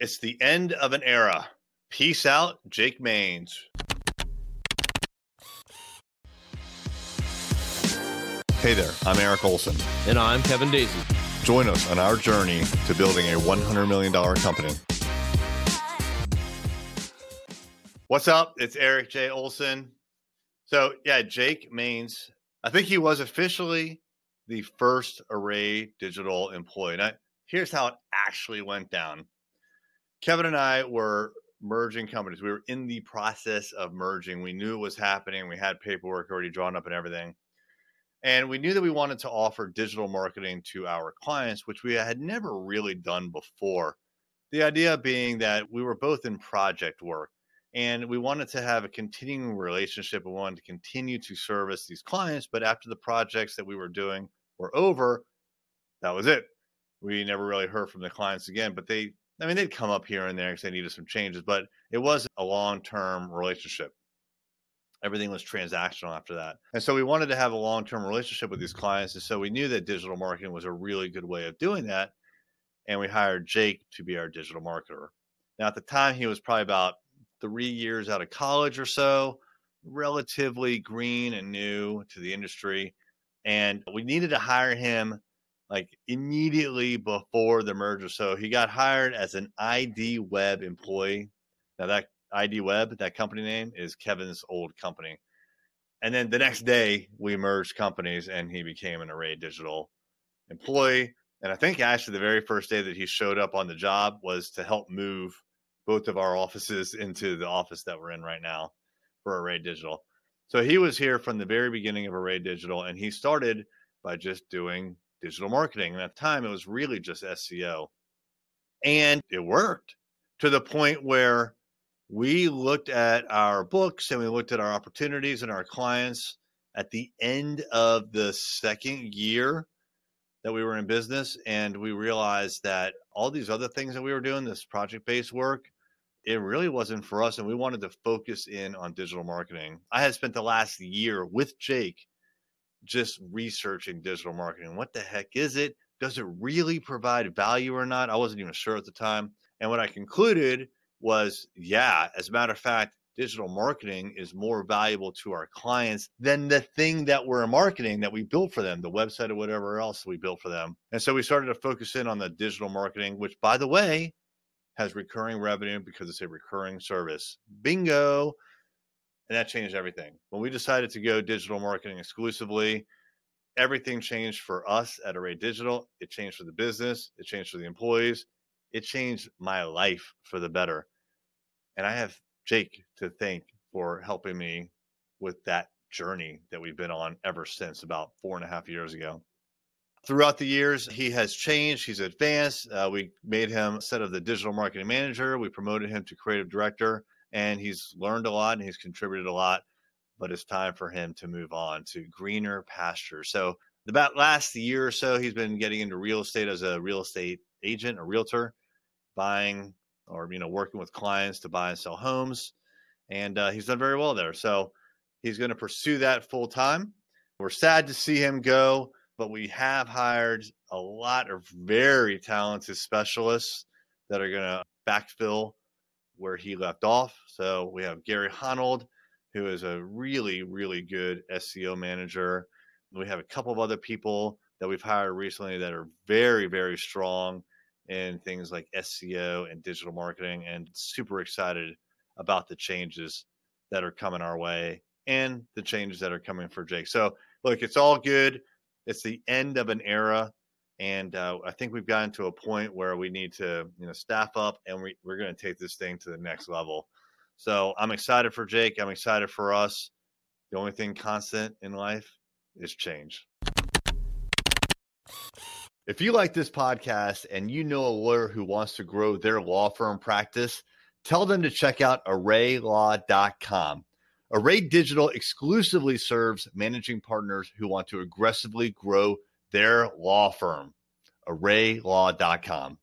It's the end of an era. Peace out, Jake Mains. Hey there, I'm Eric Olson. And I'm Kevin Daisy. Join us on our journey to building a $100 million company. What's up? It's Eric J. Olson. So, yeah, Jake Mains, I think he was officially the first Array Digital employee. Now, here's how it actually went down. Kevin and I were merging companies. We were in the process of merging. We knew it was happening. We had paperwork already drawn up and everything. And we knew that we wanted to offer digital marketing to our clients, which we had never really done before. The idea being that we were both in project work and we wanted to have a continuing relationship. We wanted to continue to service these clients. But after the projects that we were doing were over, that was it. We never really heard from the clients again, but they, I mean, they'd come up here and there because they needed some changes, but it wasn't a long term relationship everything was transactional after that. And so we wanted to have a long term relationship with these clients. And so we knew that digital marketing was a really good way of doing that. And we hired Jake to be our digital marketer. Now, at the time, he was probably about three years out of college or so, relatively green and new to the industry. And we needed to hire him like immediately before the merger. So he got hired as an ID Web employee. Now, that ID Web, that company name, is Kevin's old company. And then the next day, we merged companies and he became an Array Digital employee. And I think actually the very first day that he showed up on the job was to help move both of our offices into the office that we're in right now for Array Digital. So he was here from the very beginning of Array Digital and he started by just doing digital marketing. And at the time, it was really just SEO. And it worked to the point where we looked at our books and we looked at our opportunities and our clients at the end of the second year that we were in business and we realized that all these other things that we were doing this project based work it really wasn't for us and we wanted to focus in on digital marketing i had spent the last year with jake just researching digital marketing what the heck is it does it really provide value or not i wasn't even sure at the time and what i concluded was yeah, as a matter of fact, digital marketing is more valuable to our clients than the thing that we're marketing that we built for them, the website or whatever else we built for them. And so we started to focus in on the digital marketing, which by the way, has recurring revenue because it's a recurring service. Bingo. And that changed everything. When we decided to go digital marketing exclusively, everything changed for us at Array Digital. It changed for the business, it changed for the employees, it changed my life for the better. And I have Jake to thank for helping me with that journey that we've been on ever since about four and a half years ago. Throughout the years, he has changed. He's advanced. Uh, we made him instead of the digital marketing manager, we promoted him to creative director, and he's learned a lot and he's contributed a lot. But it's time for him to move on to greener pastures. So, about last year or so, he's been getting into real estate as a real estate agent, a realtor, buying or you know working with clients to buy and sell homes, and uh, he's done very well there. So he's going to pursue that full time. We're sad to see him go, but we have hired a lot of very talented specialists that are going to backfill where he left off. So we have Gary Honold, who is a really, really good SEO manager. We have a couple of other people that we've hired recently that are very, very strong in things like SEO and digital marketing, and super excited about the changes that are coming our way and the changes that are coming for Jake. So, look, it's all good. It's the end of an era. And uh, I think we've gotten to a point where we need to, you know, staff up and we, we're going to take this thing to the next level. So I'm excited for Jake. I'm excited for us. The only thing constant in life is change. If you like this podcast and you know a lawyer who wants to grow their law firm practice, tell them to check out arraylaw.com. Array Digital exclusively serves managing partners who want to aggressively grow their law firm. arraylaw.com.